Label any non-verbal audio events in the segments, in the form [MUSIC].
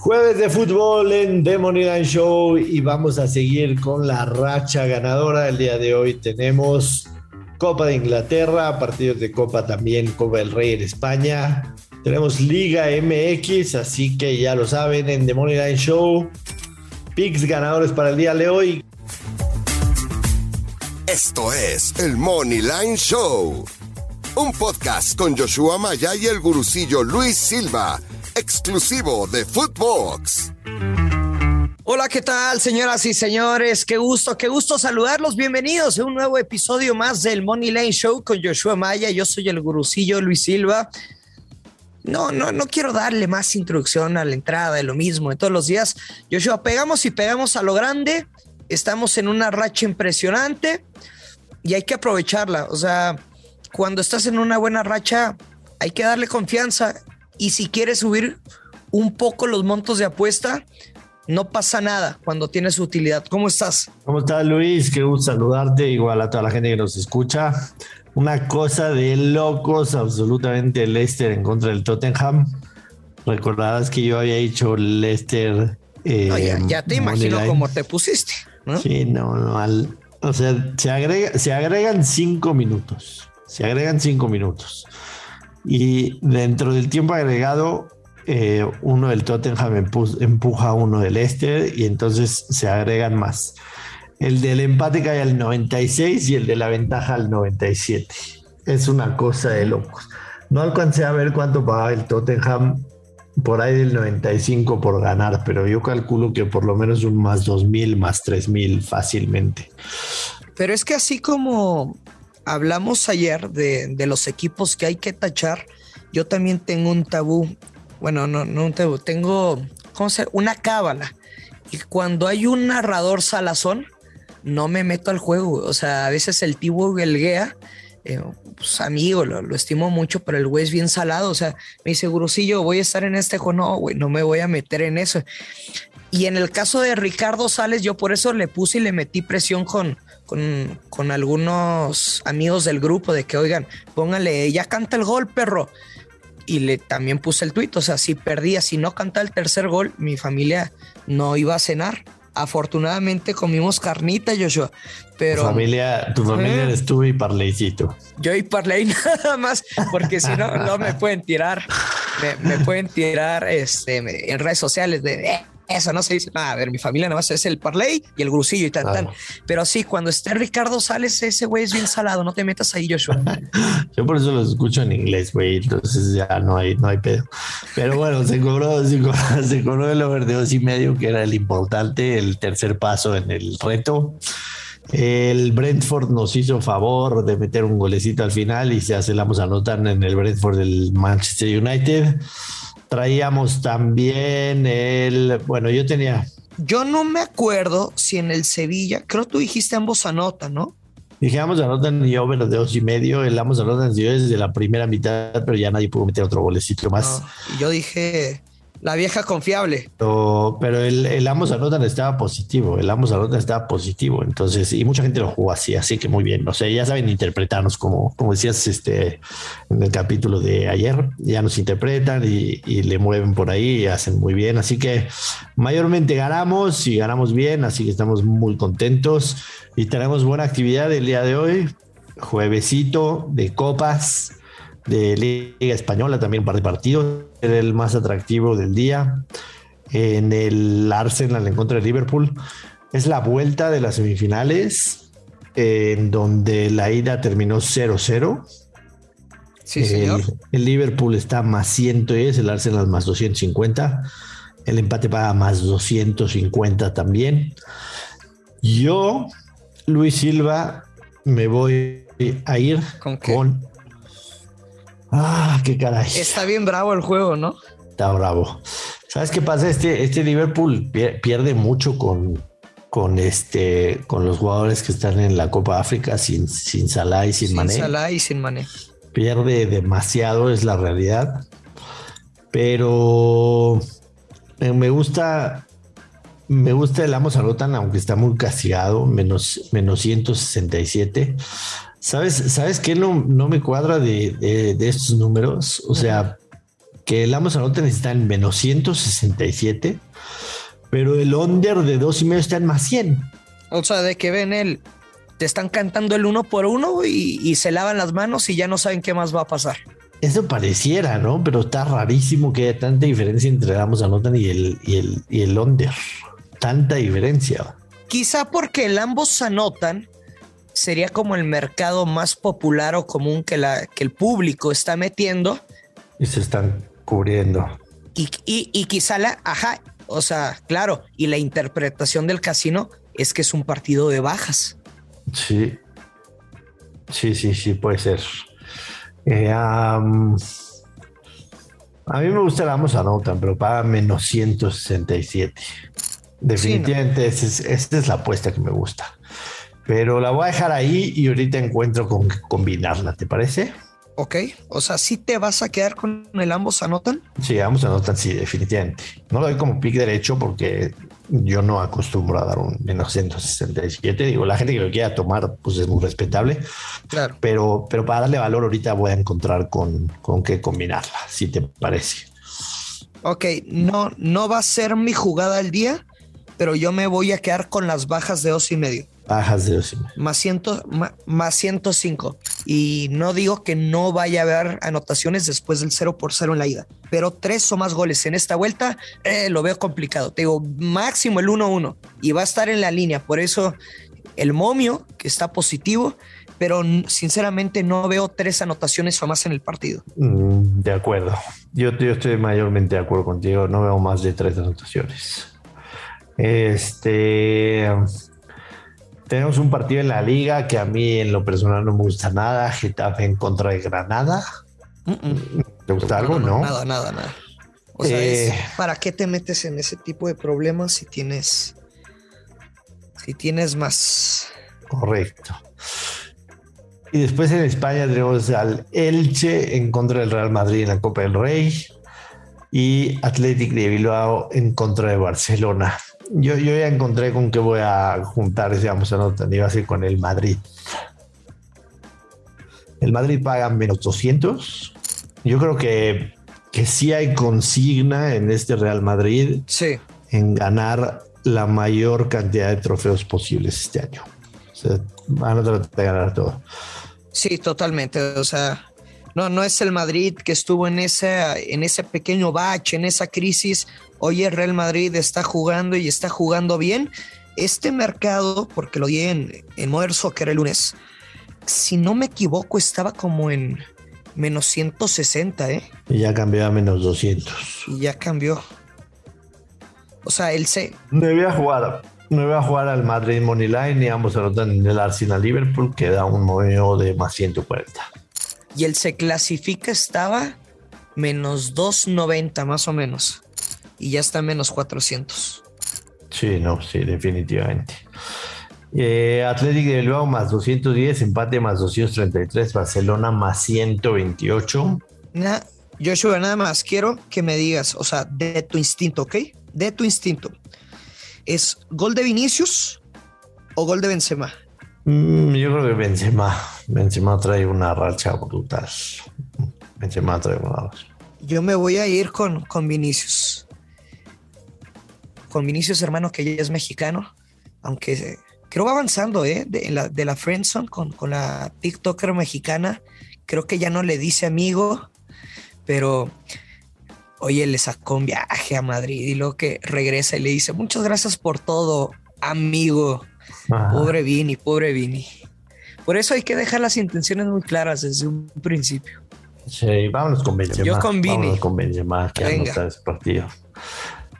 Jueves de fútbol en The Moneyline Show y vamos a seguir con la racha ganadora. El día de hoy tenemos Copa de Inglaterra, partidos de Copa también, Copa del Rey en España. Tenemos Liga MX, así que ya lo saben en The Moneyline Show. Picks ganadores para el día de hoy. Esto es el Moneyline Show, un podcast con Joshua Maya y el gurucillo Luis Silva exclusivo de Footbox. Hola, ¿qué tal, señoras y señores? Qué gusto, qué gusto saludarlos. Bienvenidos a un nuevo episodio más del Money Lane Show con Joshua Maya. Yo soy el gurucillo Luis Silva. No, no, no quiero darle más introducción a la entrada de lo mismo de todos los días. Joshua, pegamos y pegamos a lo grande. Estamos en una racha impresionante y hay que aprovecharla. O sea, cuando estás en una buena racha, hay que darle confianza y si quieres subir un poco los montos de apuesta, no pasa nada cuando tienes utilidad. ¿Cómo estás? ¿Cómo estás, Luis? Qué gusto saludarte, igual a toda la gente que nos escucha. Una cosa de locos, absolutamente Leicester en contra del Tottenham. Recordarás que yo había dicho Leicester. Eh, ya, te imagino cómo te pusiste. Sí, no, no. o sea, se, agrega, se agregan cinco minutos. Se agregan cinco minutos. Y dentro del tiempo agregado, eh, uno del Tottenham empuja a uno del Leicester y entonces se agregan más. El del empate cae al 96 y el de la ventaja al 97. Es una cosa de locos. No alcancé a ver cuánto pagaba el Tottenham por ahí del 95 por ganar, pero yo calculo que por lo menos un más 2000, más 3000 fácilmente. Pero es que así como hablamos ayer de, los equipos que hay que tachar. Yo también tengo un tabú. Bueno, no, no un tabú. Tengo, ¿cómo se Una cábala. Y cuando hay un narrador salazón, no me meto al juego. O sea, a veces el tibu belguea. Eh, pues amigo, lo, estimo mucho, pero el güey es bien salado. O sea, me dice, Gurusillo, voy a estar en este juego. No, güey, no me voy a meter en eso. Y en el caso de Ricardo Sales, yo por eso le puse y le metí presión con, con, algunos amigos del grupo de que, oigan, póngale, ya canta el gol, perro. Y le también puse el tuit, o sea, si perdía, si no canta el tercer gol, mi familia no iba a cenar. Afortunadamente comimos carnita, Joshua, pero... Tu familia, tu familia eres tú y Parleycito. Yo y Parley [LAUGHS] nada más, porque si no, no me pueden tirar, me, pueden tirar este, en redes sociales de... Eh, eso no se dice nada. A ver, mi familia nada más es el parley y el grusillo y tal, Pero sí, cuando esté Ricardo Sales, ese güey es bien salado. No te metas ahí, Joshua. [LAUGHS] Yo por eso lo escucho en inglés, güey. Entonces ya no hay, no hay pedo. Pero bueno, se cobró, se cobró, [LAUGHS] se cobró el over de dos y medio, que era el importante, el tercer paso en el reto. El Brentford nos hizo favor de meter un golecito al final y se hace la anotar en el Brentford del Manchester United. Traíamos también el, bueno, yo tenía... Yo no me acuerdo si en el Sevilla, creo que tú dijiste ambos anotan, ¿no? Dije ambos anotan y over de dos y medio, el ambos anotan desde la primera mitad, pero ya nadie pudo meter otro golecito más. yo dije la vieja confiable. Pero, el, el, ambos anotan estaba positivo, el ambos anotan estaba positivo. Entonces, y mucha gente lo jugó así, así que muy bien. O sea, ya saben interpretarnos, como, como decías este, en el capítulo de ayer, ya nos interpretan y, y le mueven por ahí y hacen muy bien. Así que mayormente ganamos y ganamos bien, así que estamos muy contentos y tenemos buena actividad el día de hoy. Juevesito de copas de Liga Española, también un par de partidos, era el más atractivo del día. En el Arsenal en contra de Liverpool. Es la vuelta de las semifinales, en donde la ida terminó 0-0. Sí, señor. El, Liverpool está más 110, el Arsenal más 250. El empate paga más 250 también. Yo, Luis Silva, me voy a ir con Ah, qué caray. Está bien bravo el juego, ¿no? Está bravo. ¿Sabes qué pasa? Este, este Liverpool pierde mucho con, con, este, con los jugadores que están en la Copa África sin, sin Salah y sin, Mané. Sin Salah y sin Mané. Pierde demasiado, es la realidad. Pero me gusta, me gusta el Amos Arotan, aunque está muy castigado, menos, menos 167. ¿Sabes, ¿Sabes qué no, no me cuadra de, estos números? O sea, que el ambos anotan está en menos 167, pero el under de dos y medio está en más 100. O sea, de que ven el, te están cantando el uno por uno y, se lavan las manos y ya no saben qué más va a pasar. Eso pareciera, ¿no? Pero está rarísimo que haya tanta diferencia entre el ambos anotan y el, y el, y el under. Tanta diferencia. Quizá porque el ambos anotan sería como el mercado más popular o común que, la, que el público está metiendo. Y se están cubriendo. Y, y, quizá la, ajá, o sea, claro, y la interpretación del casino es que es un partido de bajas. Sí, sí, sí, sí, puede ser. Eh, a mí me gusta la vamos anotan, pero paga menos 167. Definitivamente, esa es la apuesta que me gusta. Pero la voy a dejar ahí y ahorita encuentro con combinarla, ¿te parece? Ok, o sea, ¿sí te vas a quedar con el ambos anotan? Sí, ambos anotan, sí, definitivamente. No lo doy como pick derecho porque yo no acostumbro a dar un menos 167. Digo, la gente que lo quiera tomar, pues es muy respetable. Claro. Pero, pero para darle valor, ahorita voy a encontrar con, con qué combinarla, si te parece. Ok, no, no va a ser mi jugada al día, pero yo me voy a quedar con las bajas de dos y medio. Bajas de Más, ciento, más, 105. Y no digo que no vaya a haber anotaciones después del 0 por 0 en la ida, pero tres o más goles en esta vuelta eh, lo veo complicado. Te digo, máximo el 1-1 y va a estar en la línea. Por eso el momio, que está positivo, pero sinceramente no veo tres anotaciones o más en el partido. Mm, de acuerdo. Yo, yo estoy mayormente de acuerdo contigo. No veo más de tres anotaciones. Este. Tenemos un partido en la liga que a mí en lo personal no me gusta nada, Getafe en contra de Granada. ¿Te gusta algo? No, Nada, nada, nada. O sea, eh, ¿para qué te metes en ese tipo de problemas si tienes si tienes más? Correcto. Y después en España tenemos al Elche en contra del Real Madrid en la Copa del Rey y Athletic de Bilbao en contra de Barcelona yo, ya encontré con qué voy a juntar ese vamos a notar, iba a ser con el Madrid. El Madrid paga menos 200. Yo creo que, que sí hay consigna en este Real Madrid sí. en ganar la mayor cantidad de trofeos posibles este año. O sea, van a tratar de ganar todo. Sí, totalmente. O sea, no, no es el Madrid que estuvo en ese, en ese pequeño bache, en esa crisis. Hoy el Real Madrid está jugando y está jugando bien. Este mercado, porque lo di en, en Modern Soccer el lunes, si no me equivoco, estaba como en menos 160, ¿eh? Y ya cambió a menos 200. Y ya cambió. O sea, él se. No a jugar. No voy a jugar al Madrid Moneyline y ambos anotan en el Arsenal Liverpool, que da un movimiento de más 140 y él se clasifica estaba menos 290 más o menos y ya está menos 400. Sí, no, sí, definitivamente. Eh, Athletic de Bilbao más 210, empate más 233, Barcelona más 128. Nah, Joshua, nada más quiero que me digas, o sea, de tu instinto, ¿ok? De tu instinto. ¿Es gol de Vinicius o gol de Benzema? Mm, yo creo que Benzema, Benzema trae una racha brutal. Benzema trae una. Yo me voy a ir con, con Vinicius. Con Vinicius, hermano, que ya es mexicano, aunque creo va avanzando, ¿eh? De la, de la Friendzone con, con la TikToker mexicana. Creo que ya no le dice amigo, pero oye, le sacó un viaje a Madrid y luego que regresa y le dice, muchas gracias por todo, amigo. Pobre Vini, pobre Vini. Por eso hay que dejar las intenciones muy claras desde un principio. Sí, vámonos con Benzema. Yo con Vini. Vámonos con Benzema, que Venga. ese partido.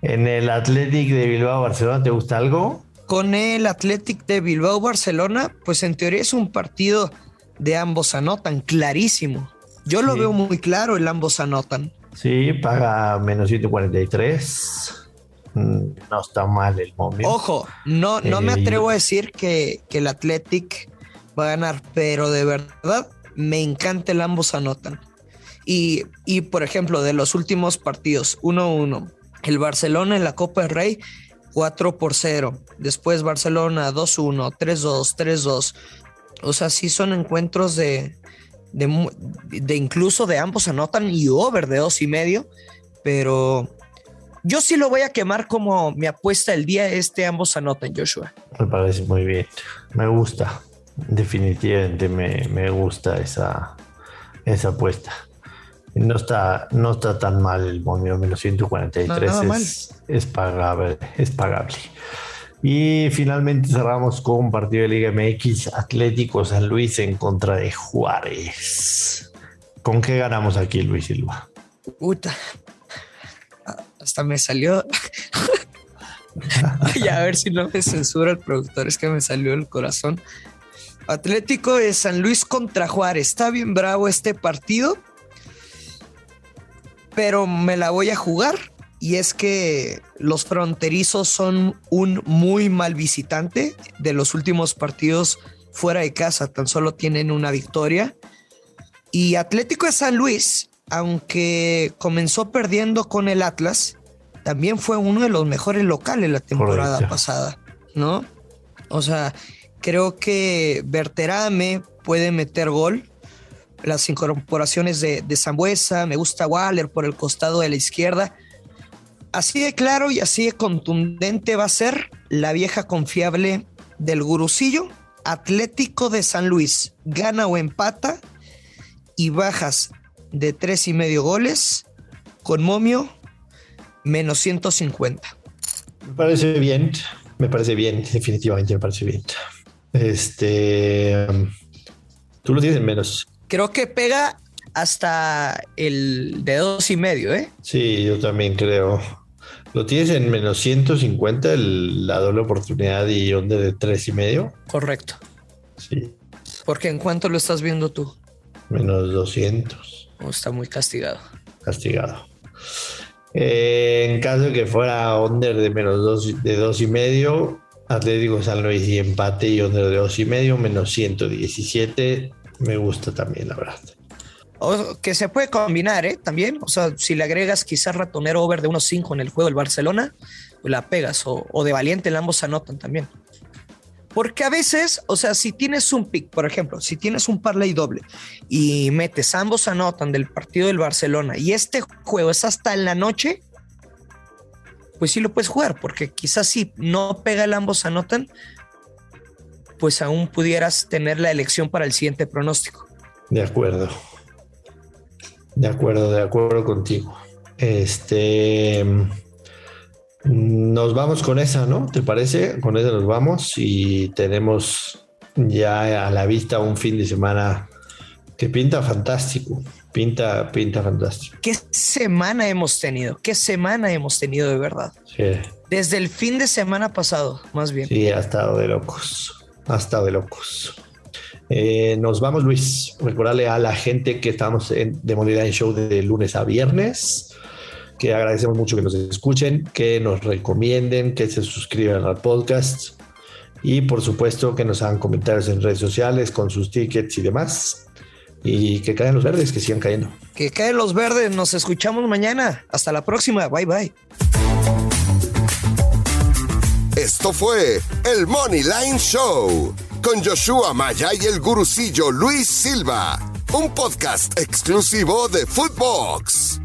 En el Athletic de Bilbao Barcelona, ¿te gusta algo? Con el Athletic de Bilbao Barcelona, pues en teoría es un partido de ambos anotan, clarísimo. Yo lo veo muy claro, el ambos anotan. Sí, paga menos 143. Mm, no está mal el momento. Ojo, no, no me eh, atrevo a decir que, el Athletic va a ganar, pero de verdad me encanta el ambos anotan. Y, y por ejemplo, de los últimos partidos, 1-1, el Barcelona en la Copa del Rey, 4 por 0. Después Barcelona 2-1, 3-2, 3-2. O sea, sí son encuentros de, de, incluso de ambos anotan y over de dos y medio, pero yo sí lo voy a quemar como mi apuesta el día este, ambos anotan, Joshua. Me parece muy bien, me gusta, definitivamente me, gusta esa, esa apuesta. No está, no está tan mal el momio menos 143, es, es, pagable, es pagable. Y finalmente cerramos con un partido de Liga MX Atlético San Luis en contra de Juárez. ¿Con qué ganamos aquí, Luis Silva? Puta. Hasta me salió. [LAUGHS] a ver si no me censura el productor, es que me salió el corazón. Atlético de San Luis contra Juárez. Está bien bravo este partido, pero me la voy a jugar y es que los fronterizos son un muy mal visitante. De los últimos partidos fuera de casa, tan solo tienen una victoria. Y Atlético de San Luis, aunque comenzó perdiendo con el Atlas, también fue uno de los mejores locales la temporada pasada, ¿no? O sea, creo que Berterame puede meter gol. Las incorporaciones de, de Zambuesa, me gusta Waller por el costado de la izquierda Así de claro y así de contundente va a ser la vieja confiable del gurucillo. Atlético de San Luis gana o empata y bajas de tres y medio goles con momio menos 150. Me parece bien, me parece bien, definitivamente me parece bien. Este, tú lo tienes en menos. Creo que pega hasta el de dos y medio, ¿eh? Sí, yo también creo. ¿Lo tienes en menos 150 la doble oportunidad y onda de tres y medio? Correcto. Sí. Porque en cuánto lo estás viendo tú? Menos 200. está muy castigado. Castigado. Eh, en caso de que fuera under de menos dos, de dos y medio, Atlético San Luis y empate y under de dos y medio, menos 117, me gusta también, la verdad. O que se puede combinar, ¿eh? También. O sea, si le agregas quizás ratonero over de 1.5 en el juego del Barcelona, pues la pegas. O, de valiente, ambos anotan también. Porque a veces, o sea, si tienes un pick, por ejemplo, si tienes un parlay doble y metes ambos anotan del partido del Barcelona y este juego es hasta en la noche, pues sí lo puedes jugar, porque quizás si no pega el ambos anotan, pues aún pudieras tener la elección para el siguiente pronóstico. De acuerdo. De acuerdo, de acuerdo contigo. Este. Nos vamos con esa, ¿no? ¿Te parece? Con esa nos vamos y tenemos ya a la vista un fin de semana que pinta fantástico. Pinta, pinta fantástico. ¿Qué semana hemos tenido? ¿Qué semana hemos tenido de verdad? Sí. Desde el fin de semana pasado, más bien. Sí, ha estado de locos. Ha estado de locos. Eh, nos vamos, Luis. Recordarle a la gente que estamos en, de Moneda en Show de lunes a viernes, que agradecemos mucho que nos escuchen, que nos recomienden, que se suscriban al podcast y por supuesto que nos hagan comentarios en redes sociales con sus tickets y demás. Y que caigan los verdes, que sigan cayendo. Que caen los verdes, nos escuchamos mañana. Hasta la próxima, bye bye. Esto fue el Money Line Show con Joshua Maya y el gurucillo Luis Silva, un podcast exclusivo de Footbox.